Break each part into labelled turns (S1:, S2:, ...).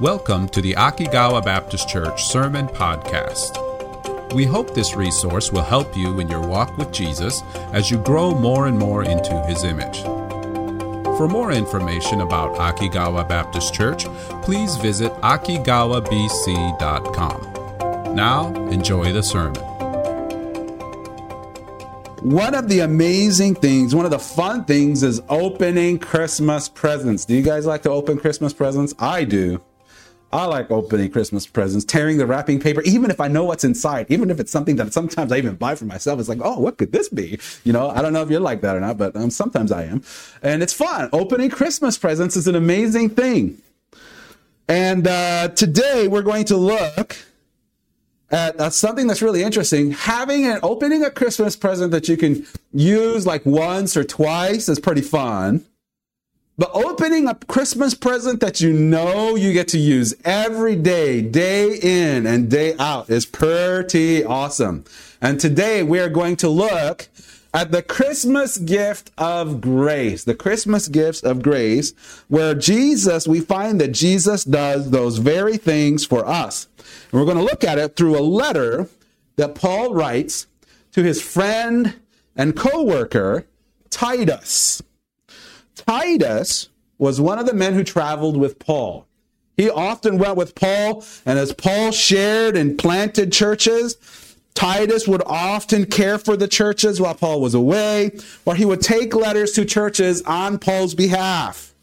S1: Welcome to the Akigawa Baptist Church Sermon Podcast. We hope this resource will help you in your walk with Jesus as you grow more and more into his image. For more information about Akigawa Baptist Church, please visit akigawabc.com. Now, enjoy the sermon.
S2: One of the amazing things, one of the fun things is opening Christmas presents. Do you guys like to open Christmas presents? I do. I like opening Christmas presents, tearing the wrapping paper, even if I know what's inside, even if it's something that sometimes I even buy for myself. It's like, oh, what could this be? You know, I don't know if you're like that or not, but um, sometimes I am. And it's fun. Opening Christmas presents is an amazing thing. And uh, today we're going to look at uh, something that's really interesting. Having an opening a Christmas present that you can use like once or twice is pretty fun. But opening a Christmas present that you know you get to use every day, day in and day out is pretty awesome. And today we are going to look at the Christmas gift of grace, the Christmas gifts of grace, where Jesus, we find that Jesus does those very things for us. And we're going to look at it through a letter that Paul writes to his friend and co-worker, Titus. Titus was one of the men who traveled with Paul. He often went with Paul, and as Paul shared and planted churches, Titus would often care for the churches while Paul was away, or he would take letters to churches on Paul's behalf.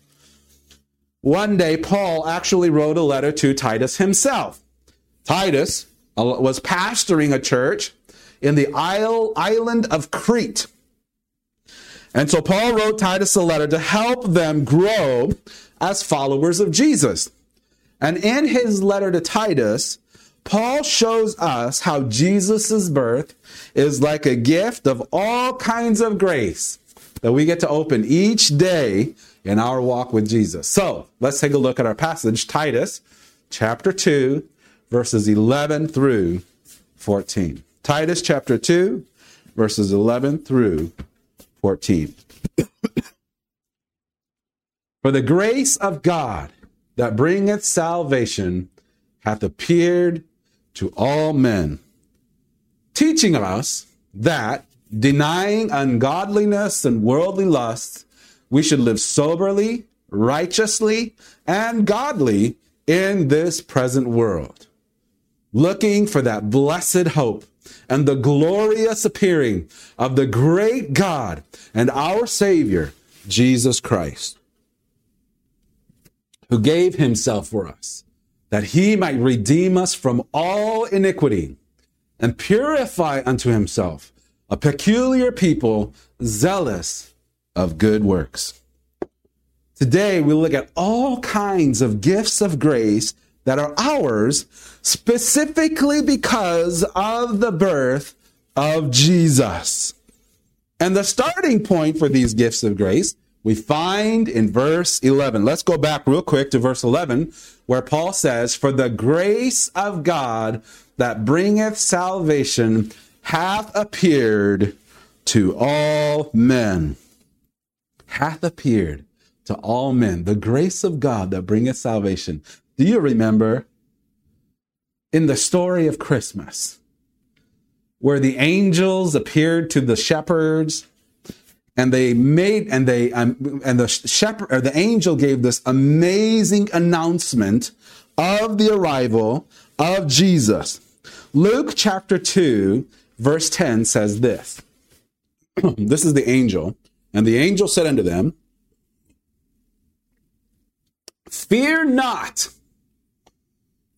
S2: One day, Paul actually wrote a letter to Titus himself. Titus uh, was pastoring a church in the island of Crete. And so Paul wrote Titus a letter to help them grow as followers of Jesus. And in his letter to Titus, Paul shows us how Jesus' birth is like a gift of all kinds of grace that we get to open each day in our walk with Jesus. So let's take a look at our passage, Titus chapter 2, verses 11 through 14. Titus chapter 2, verses 11 through 14. For the grace of God that bringeth salvation hath appeared to all men, teaching us that, denying ungodliness and worldly lusts, we should live soberly, righteously, and godly in this present world, looking for that blessed hope and the glorious appearing of the great God and our Savior, Jesus Christ, who gave himself for us, that he might redeem us from all iniquity and purify unto himself a peculiar people zealous of good works. Today, we look at all kinds of gifts of grace that are ours specifically because of the birth of Jesus. And the starting point for these gifts of grace we find in verse 11. Let's go back real quick to verse 11, where Paul says, For the grace of God that bringeth salvation hath appeared to all men. Hath appeared to all men. The grace of God that bringeth salvation. Do you remember in the story of Christmas where the angels appeared to the shepherds and they made and they um, and the shepherd or the angel gave this amazing announcement of the arrival of Jesus. Luke chapter 2 verse 10 says this. this is the angel and the angel said unto them, Fear not,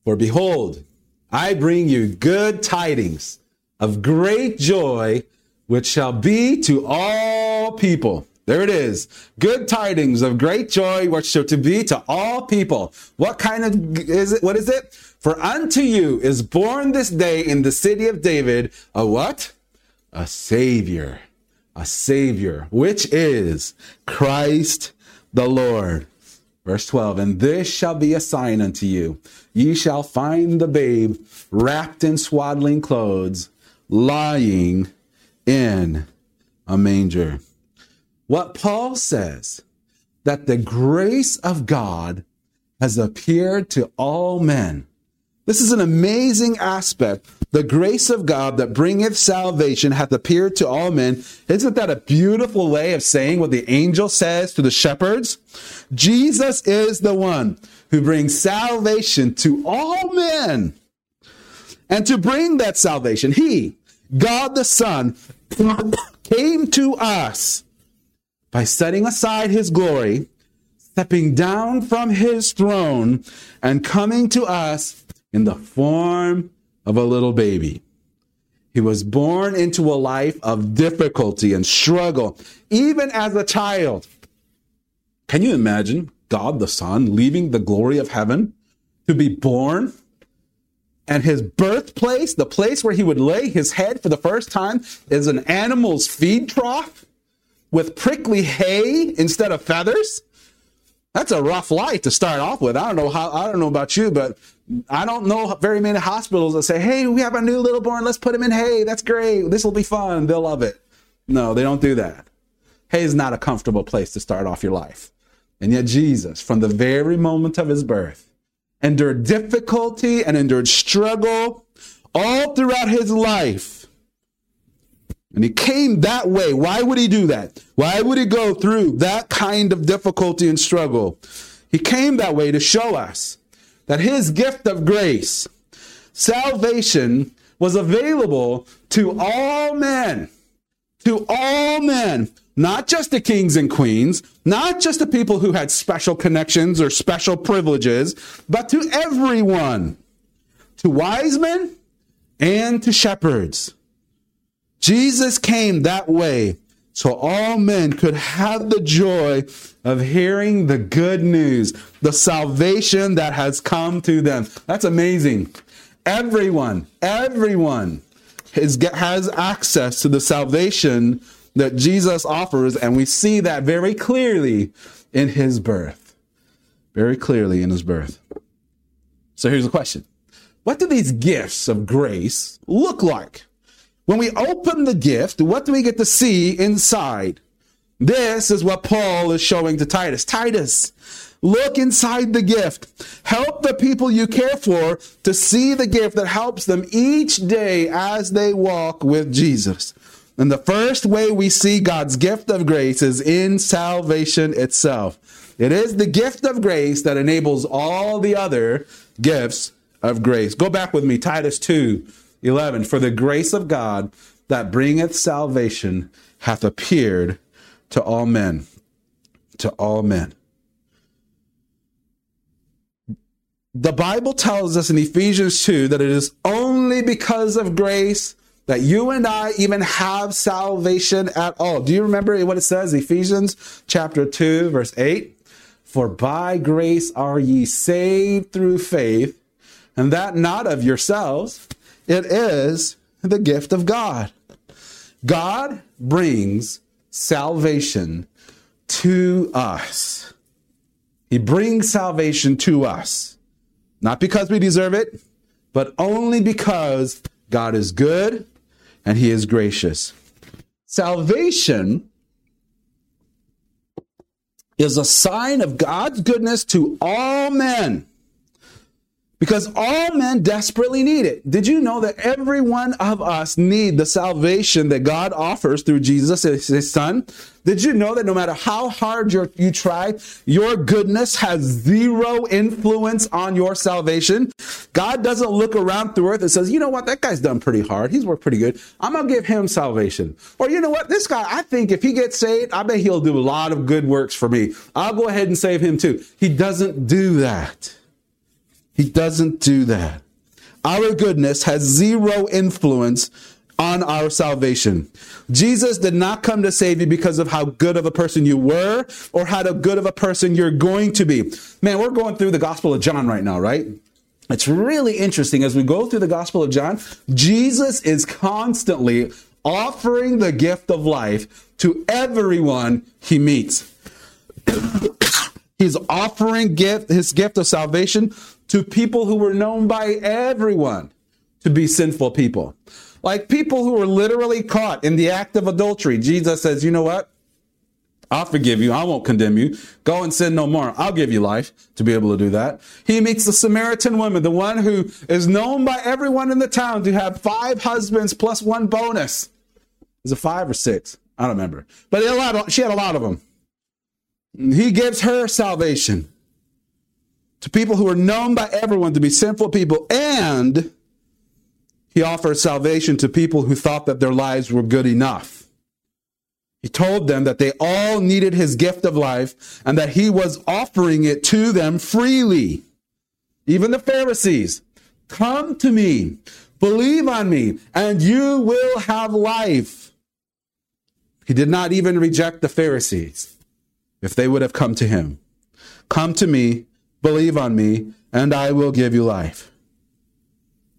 S2: for behold, I bring you good tidings of great joy, which shall be to all people. There it is. Good tidings of great joy, which shall to be to all people. What kind of is it? What is it? For unto you is born this day in the city of David a what? A savior. A savior, which is Christ the Lord. Verse 12, and this shall be a sign unto you. Ye shall find the babe wrapped in swaddling clothes, lying in a manger. What Paul says, that the grace of God has appeared to all men. This is an amazing aspect. The grace of God that bringeth salvation hath appeared to all men. Isn't that a beautiful way of saying what the angel says to the shepherds? Jesus is the one who brings salvation to all men. And to bring that salvation, he, God the Son, came to us by setting aside his glory, stepping down from his throne, and coming to us in the form of a little baby. He was born into a life of difficulty and struggle, even as a child. Can you imagine God the Son leaving the glory of heaven to be born? And his birthplace, the place where he would lay his head for the first time, is an animal's feed trough with prickly hay instead of feathers. That's a rough life to start off with. I don't know how, I don't know about you, but I don't know very many hospitals that say, hey, we have a new little born, let's put him in hay. That's great. This will be fun. They'll love it. No, they don't do that. Hay is not a comfortable place to start off your life. And yet, Jesus, from the very moment of his birth, endured difficulty and endured struggle all throughout his life. And he came that way. Why would he do that? Why would he go through that kind of difficulty and struggle? He came that way to show us that his gift of grace, salvation, was available to all men. To all men. Not just the kings and queens, not just the people who had special connections or special privileges, but to everyone. To wise men and to shepherds. Jesus came that way so all men could have the joy of hearing the good news, the salvation that has come to them. That's amazing. Everyone, everyone has, access to the salvation that Jesus offers, and we see that very clearly in his birth. Very clearly in his birth. So here's the question What do these gifts of grace look like? When we open the gift, what do we get to see inside? This is what Paul is showing to Titus. Titus, look inside the gift. Help the people you care for to see the gift that helps them each day as they walk with Jesus. And the first way we see God's gift of grace is in salvation itself. It is the gift of grace that enables all the other gifts of grace. Go back with me, Titus 2 11. For the grace of God that bringeth salvation hath appeared to all men. To all men. The Bible tells us in Ephesians 2 that it is only because of grace that you and I even have salvation at all. Do you remember what it says? Ephesians chapter 2, verse 8. For by grace are ye saved through faith, and that not of yourselves. It is the gift of God. God brings salvation to us. He brings salvation to us. Not because we deserve it, but only because God is good and He is gracious. Salvation is a sign of God's goodness to all men because all men desperately need it. Did you know that every one of us need the salvation that God offers through Jesus, his son? Did you know that no matter how hard you try, your goodness has zero influence on your salvation? God doesn't look around through earth and says, you know what, that guy's done pretty hard. He's worked pretty good. I'm going to give him salvation. Or you know what, this guy, I think if he gets saved, I bet he'll do a lot of good works for me. I'll go ahead and save him too. He doesn't do that. He doesn't do that. Our goodness has zero influence on our salvation. Jesus did not come to save you because of how good of a person you were or how good of a person you're going to be. Man, we're going through the Gospel of John right now, right? It's really interesting as we go through the Gospel of John, Jesus is constantly offering the gift of life to everyone he meets. He's offering gift, his gift of salvation to people who were known by everyone to be sinful people. Like people who were literally caught in the act of adultery. Jesus says, you know what? I'll forgive you. I won't condemn you. Go and sin no more. I'll give you life to be able to do that. He meets the Samaritan woman, the one who is known by everyone in the town to have five husbands plus one bonus. Is it five or six? I don't remember. But she had a lot of them. He gives her salvation to people who are known by everyone to be sinful people, and he offers salvation to people who thought that their lives were good enough. He told them that they all needed his gift of life and that he was offering it to them freely. Even the Pharisees, come to me, believe on me, and you will have life. He did not even reject the Pharisees if they would have come to him. Come to me, believe on me, and I will give you life.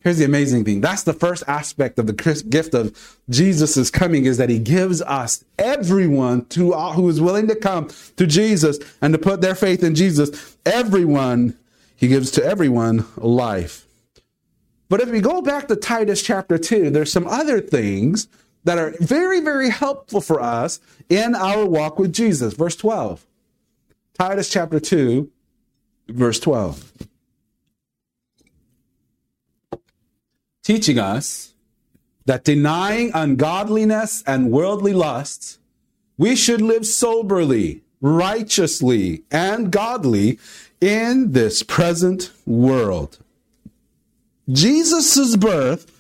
S2: Here's the amazing thing. That's the first aspect of the gift of Jesus' coming is that he gives us everyone to uh, who is willing to come to Jesus and to put their faith in Jesus. Everyone, he gives to everyone life. But if we go back to Titus chapter 2, there's some other things that are very, very helpful for us in our walk with Jesus. Verse 12. Titus chapter 2, verse 12. teaching us that denying ungodliness and worldly lusts, we should live soberly, righteously, and godly in this present world. Jesus' birth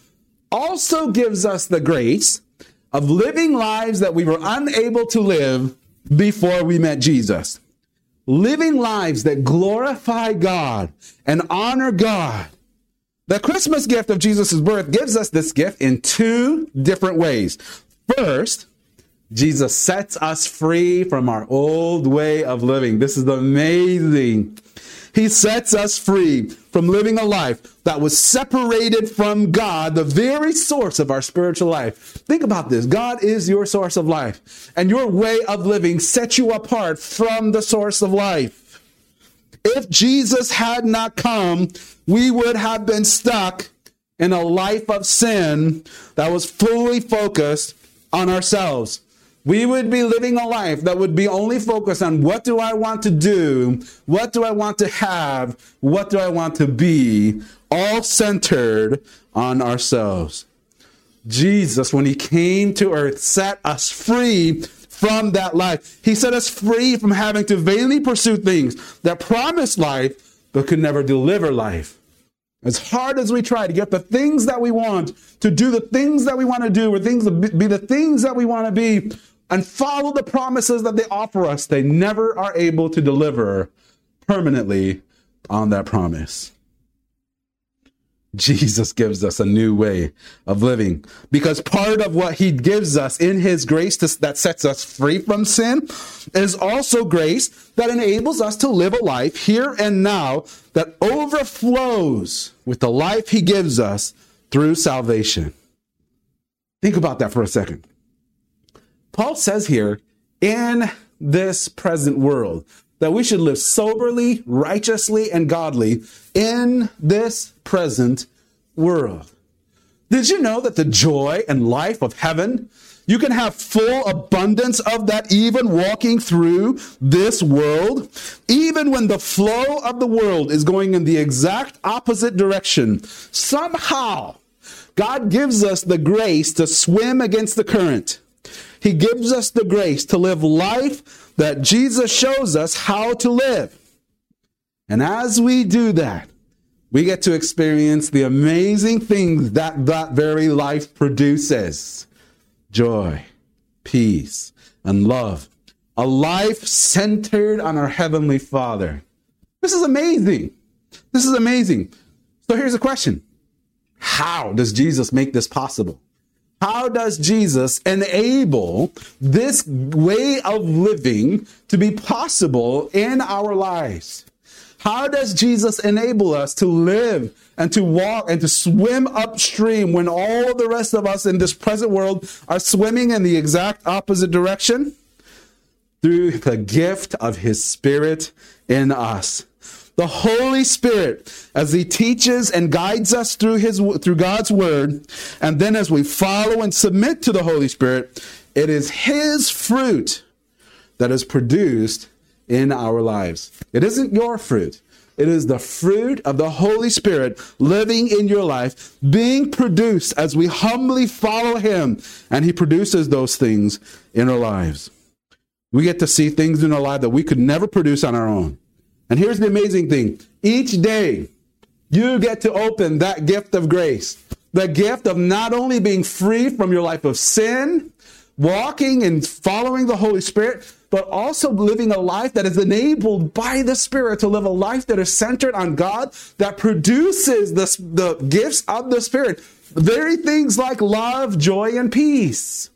S2: also gives us the grace of living lives that we were unable to live before we met Jesus. Living lives that glorify God and honor God the Christmas gift of Jesus' birth gives us this gift in two different ways. First, Jesus sets us free from our old way of living. This is amazing. He sets us free from living a life that was separated from God, the very source of our spiritual life. Think about this. God is your source of life, and your way of living sets you apart from the source of life. If Jesus had not come, we would have been stuck in a life of sin that was fully focused on ourselves. We would be living a life that would be only focused on what do I want to do? What do I want to have? What do I want to be? All centered on ourselves. Jesus, when he came to earth, set us free from that life. He set us free from having to vainly pursue things that promise life but could never deliver life. As hard as we try to get the things that we want, to do the things that we want to do, or things be the things that we want to be, and follow the promises that they offer us, they never are able to deliver permanently on that promise. Jesus gives us a new way of living because part of what he gives us in his grace to, that sets us free from sin is also grace that enables us to live a life here and now that overflows with the life he gives us through salvation. Think about that for a second. Paul says here, in this present world, that we should live soberly, righteously, and godly in this present world. Did you know that the joy and life of heaven, you can have full abundance of that even walking through this world? Even when the flow of the world is going in the exact opposite direction, somehow God gives us the grace to swim against the current. He gives us the grace to live life that Jesus shows us how to live. And as we do that, we get to experience the amazing things that that very life produces joy, peace, and love. A life centered on our Heavenly Father. This is amazing. This is amazing. So here's a question How does Jesus make this possible? How does Jesus enable this way of living to be possible in our lives? How does Jesus enable us to live and to walk and to swim upstream when all the rest of us in this present world are swimming in the exact opposite direction? Through the gift of his spirit in us the Holy Spirit as he teaches and guides us through his through God's word and then as we follow and submit to the Holy Spirit it is his fruit that is produced in our lives. It isn't your fruit. It is the fruit of the Holy Spirit living in your life, being produced as we humbly follow Him, and He produces those things in our lives. We get to see things in our life that we could never produce on our own. And here's the amazing thing each day, you get to open that gift of grace, the gift of not only being free from your life of sin, walking and following the Holy Spirit, but also living a life that is enabled by the Spirit to live a life that is centered on God, that produces the, the gifts of the Spirit. Very things like love, joy, and peace.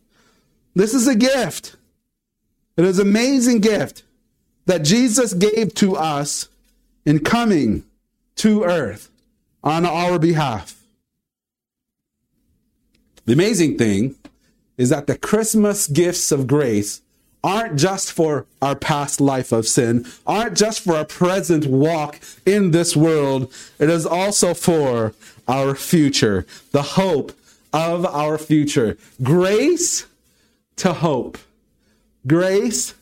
S2: This is a gift. It is an amazing gift that Jesus gave to us in coming to earth on our behalf. The amazing thing is that the Christmas gifts of grace aren't just for our past life of sin, aren't just for our present walk in this world. It is also for our future, the hope of our future. Grace to hope. Grace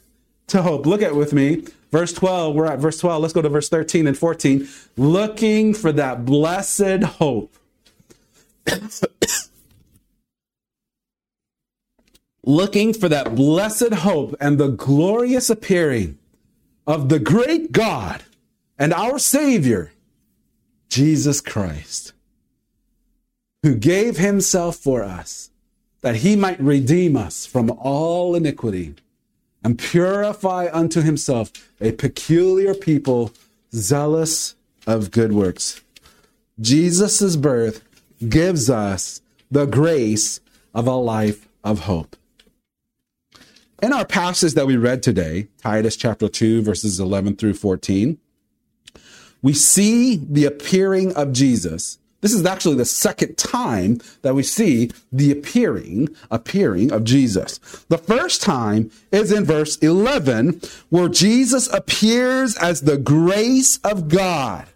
S2: to hope. Look at with me. Verse 12, we're at verse 12. Let's go to verse 13 and 14. Looking for that blessed hope. looking for that blessed hope and the glorious appearing of the great God and our Savior, Jesus Christ, who gave himself for us that he might redeem us from all iniquity and purify unto himself a peculiar people zealous of good works. Jesus' birth gives us the grace of a life of hope. In our passage that we read today, Titus chapter 2, verses 11 through 14, we see the appearing of Jesus. This is actually the second time that we see the appearing, appearing of Jesus. The first time is in verse 11, where Jesus appears as the grace of God.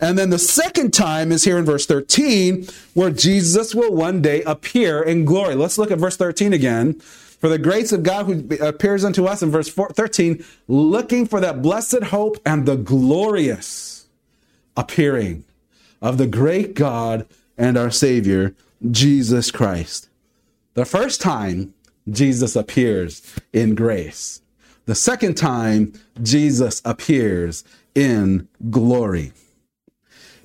S2: And then the second time is here in verse 13, where Jesus will one day appear in glory. Let's look at verse 13 again. For the grace of God who appears unto us in verse 13, looking for that blessed hope and the glorious appearing of the great God and our Savior, Jesus Christ. The first time Jesus appears in grace. The second time Jesus appears in glory.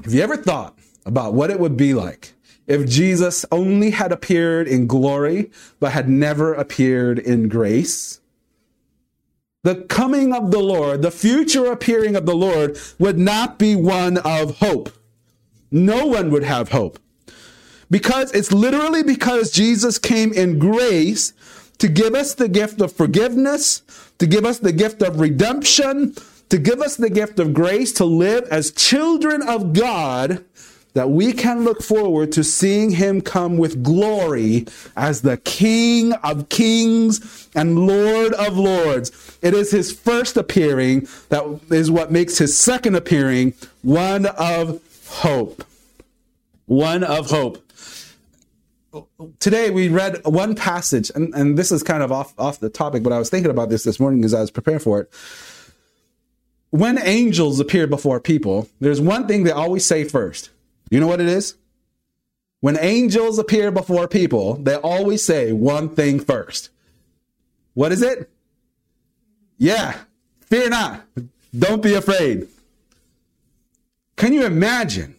S2: Have you ever thought about what it would be like if Jesus only had appeared in glory, but had never appeared in grace, the coming of the Lord, the future appearing of the Lord, would not be one of hope. No one would have hope. Because it's literally because Jesus came in grace to give us the gift of forgiveness, to give us the gift of redemption, to give us the gift of grace to live as children of God that we can look forward to seeing him come with glory as the King of kings and Lord of lords. It is his first appearing that is what makes his second appearing one of hope. One of hope. Today we read one passage, and, and this is kind of off, off the topic, but I was thinking about this this morning as I was preparing for it. When angels appear before people, there's one thing they always say first you know what it is? When angels appear before people, they always say one thing first. What is it? Yeah, fear not. Don't be afraid. Can you imagine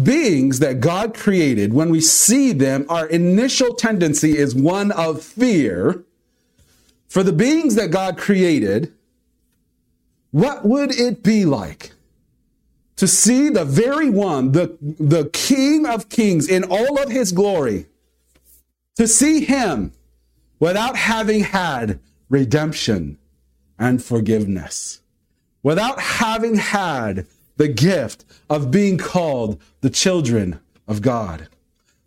S2: beings that God created, when we see them, our initial tendency is one of fear. For the beings that God created, what would it be like to see the very one, the, the King of Kings in all of his glory, to see him without having had redemption and forgiveness, without having had the gift of being called the children of God.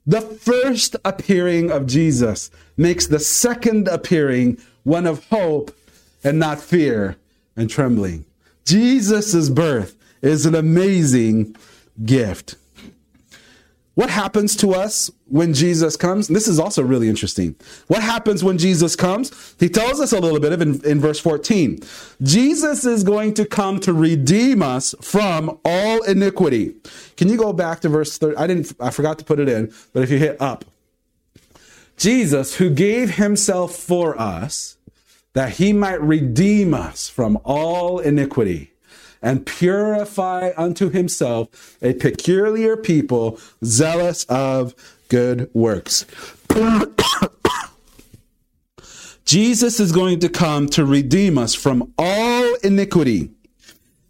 S2: The first appearing of Jesus makes the second appearing one of hope and not fear and trembling. Jesus' birth is an amazing gift. What happens to us when Jesus comes? This is also really interesting. What happens when Jesus comes? He tells us a little bit of in, in verse 14. Jesus is going to come to redeem us from all iniquity. Can you go back to verse 30? I didn't, I forgot to put it in, but if you hit up, Jesus, who gave himself for us, that he might redeem us from all iniquity and purify unto himself a peculiar people zealous of good works. Jesus is going to come to redeem us from all iniquity.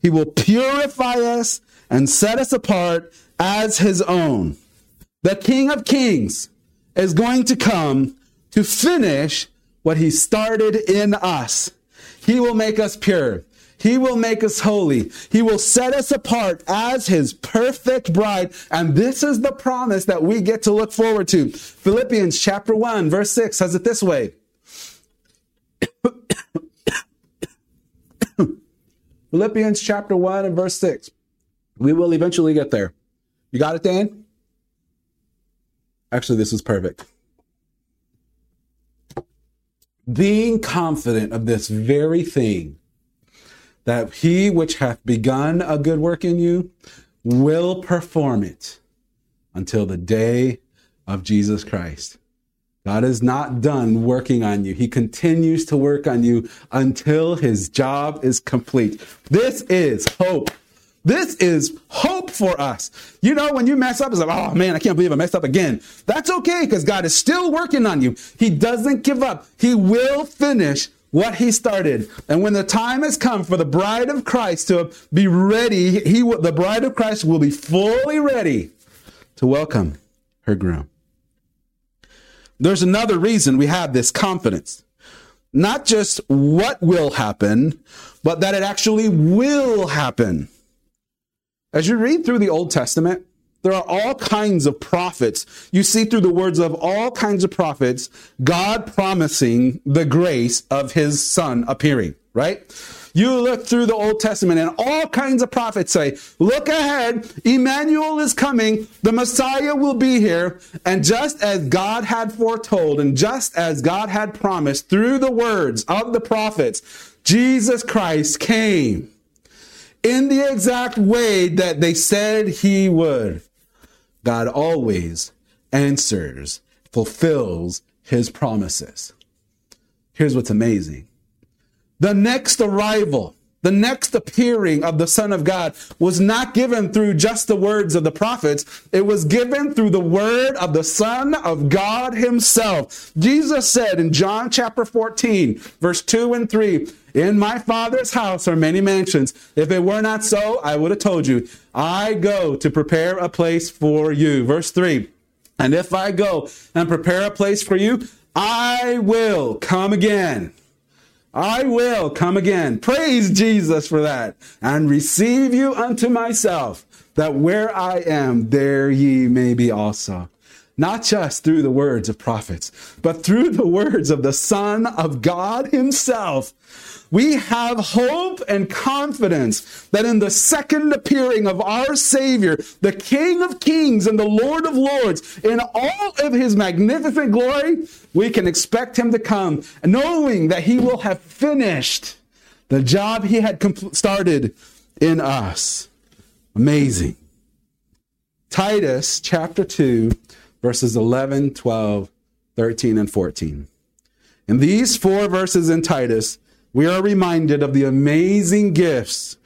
S2: He will purify us and set us apart as his own. The King of Kings is going to come to finish what he started in us. He will make us pure. He will make us holy. He will set us apart as his perfect bride. And this is the promise that we get to look forward to. Philippians chapter 1, verse 6 says it this way. Philippians chapter 1 and verse 6. We will eventually get there. You got it, Dan? Actually, this is perfect. Being confident of this very thing, that he which hath begun a good work in you will perform it until the day of Jesus Christ. God is not done working on you. He continues to work on you until his job is complete. This is hope. This is hope for us. You know, when you mess up, it's like, oh man, I can't believe I messed up again. That's okay because God is still working on you. He doesn't give up. He will finish what he started. And when the time has come for the bride of Christ to be ready, he will, the bride of Christ will be fully ready to welcome her groom. There's another reason we have this confidence. Not just what will happen, but that it actually will happen. As you read through the Old Testament, there are all kinds of prophets. You see through the words of all kinds of prophets, God promising the grace of his son appearing, right? You look through the Old Testament and all kinds of prophets say, look ahead, Emmanuel is coming, the Messiah will be here. And just as God had foretold and just as God had promised through the words of the prophets, Jesus Christ came in the exact way that they said he would. God always answers, fulfills his promises. Here's what's amazing. The next arrival, the next appearing of the Son of God was not given through just the words of the prophets. It was given through the word of the Son of God himself. Jesus said in John chapter 14, verse 2 and 3, in my father's house are many mansions. If it were not so, I would have told you. I go to prepare a place for you. Verse 3. And if I go and prepare a place for you, I will come again. I will come again. Praise Jesus for that. And receive you unto myself, that where I am, there ye may be also not just through the words of prophets, but through the words of the Son of God Himself. We have hope and confidence that in the second appearing of our Savior, the King of Kings and the Lord of Lords, in all of His magnificent glory, we can expect Him to come, knowing that He will have finished the job He had started in us. Amazing. Titus chapter 2 verses 11, 12, 13, and 14. In these four verses in Titus, we are reminded of the amazing gifts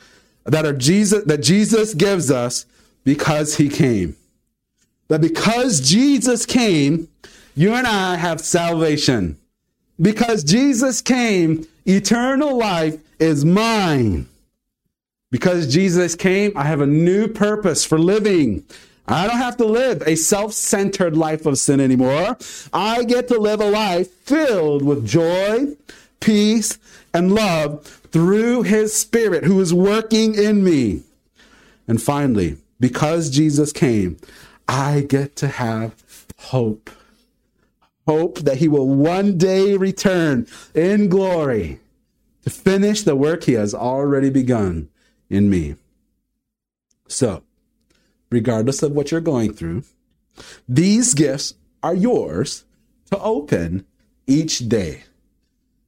S2: that are Jesus that Jesus gives us because he came. That because Jesus came, you and I have salvation. Because Jesus came, eternal life is mine. Because Jesus came, I have a new purpose for living. I don't have to live a self centered life of sin anymore. I get to live a life filled with joy, peace, and love through His Spirit who is working in me. And finally, because Jesus came, I get to have hope. Hope that He will one day return in glory to finish the work He has already begun in me. So, regardless of what you're going through, These gifts are yours to open each day.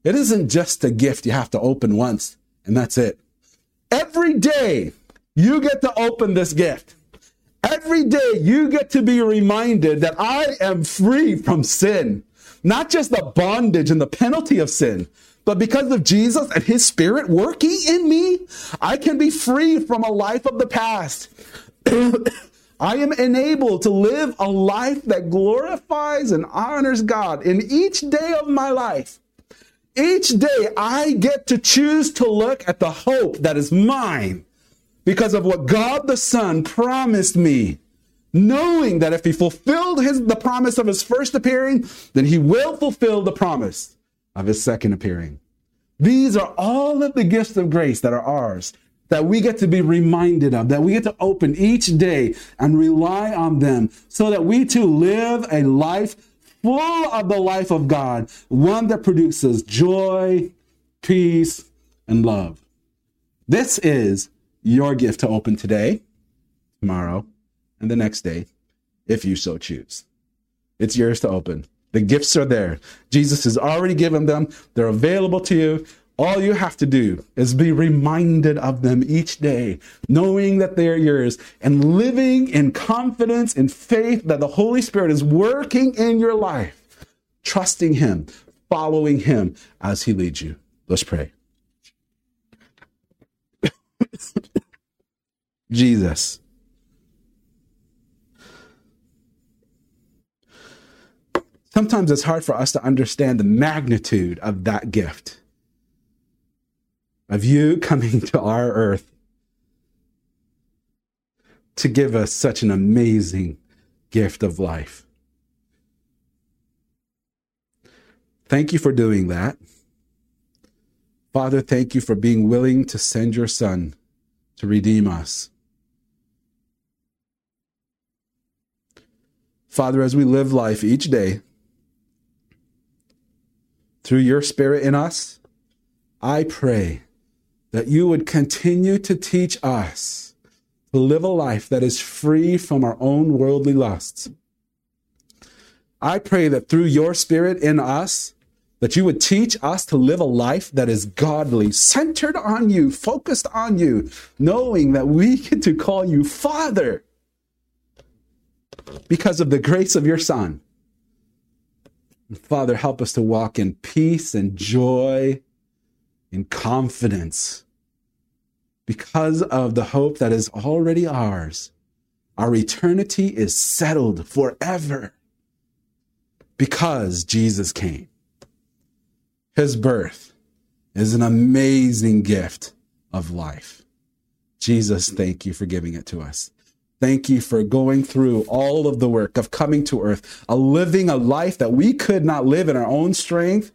S2: It isn't just a gift you have to open once and that's it. Every day you get to open this gift. Every day you get to be reminded that I am free from sin, not just the bondage and the penalty of sin, but because of Jesus and his spirit working in me, I can be free from a life of the past. I am enabled to live a life that glorifies and honors God in each day of my life. Each day I get to choose to look at the hope that is mine because of what God the Son promised me, knowing that if he fulfilled his, the promise of his first appearing, then he will fulfill the promise of his second appearing. These are all of the gifts of grace that are ours, that we get to be reminded of, that we get to open each day and rely on them so that we too live a life full of the life of God, one that produces joy, peace, and love. This is your gift to open today, tomorrow, and the next day, if you so choose. It's yours to open. The gifts are there. Jesus has already given them, they're available to you. All you have to do is be reminded of them each day, knowing that they're yours and living in confidence and faith that the Holy Spirit is working in your life, trusting Him, following Him as He leads you. Let's pray. Jesus. Sometimes it's hard for us to understand the magnitude of that gift of you coming to our earth to give us such an amazing gift of life. Thank you for doing that. Father, thank you for being willing to send your son to redeem us. Father, as we live life each day, through your spirit in us, I pray that you would continue to teach us to live a life that is free from our own worldly lusts. I pray that through your spirit in us, that you would teach us to live a life that is godly, centered on you, focused on you, knowing that we get to call you Father because of the grace of your Son. Father, help us to walk in peace and joy, in confidence, because of the hope that is already ours. Our eternity is settled forever because Jesus came. His birth is an amazing gift of life. Jesus, thank you for giving it to us. Thank you for going through all of the work of coming to earth, a living a life that we could not live in our own strength,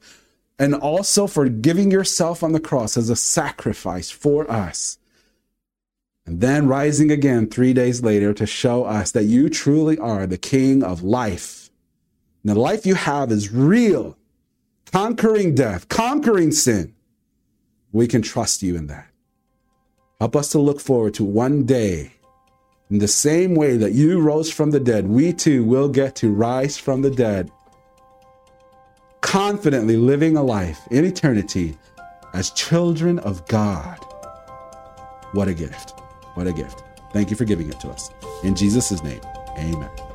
S2: and also for giving yourself on the cross as a sacrifice for us. And then rising again three days later to show us that you truly are the King of life. And the life you have is real, conquering death, conquering sin. We can trust you in that. Help us to look forward to one day in the same way that you rose from the dead, we too will get to rise from the dead, confidently living a life in eternity as children of God. What a gift. What a gift. Thank you for giving it to us. In Jesus' name, amen.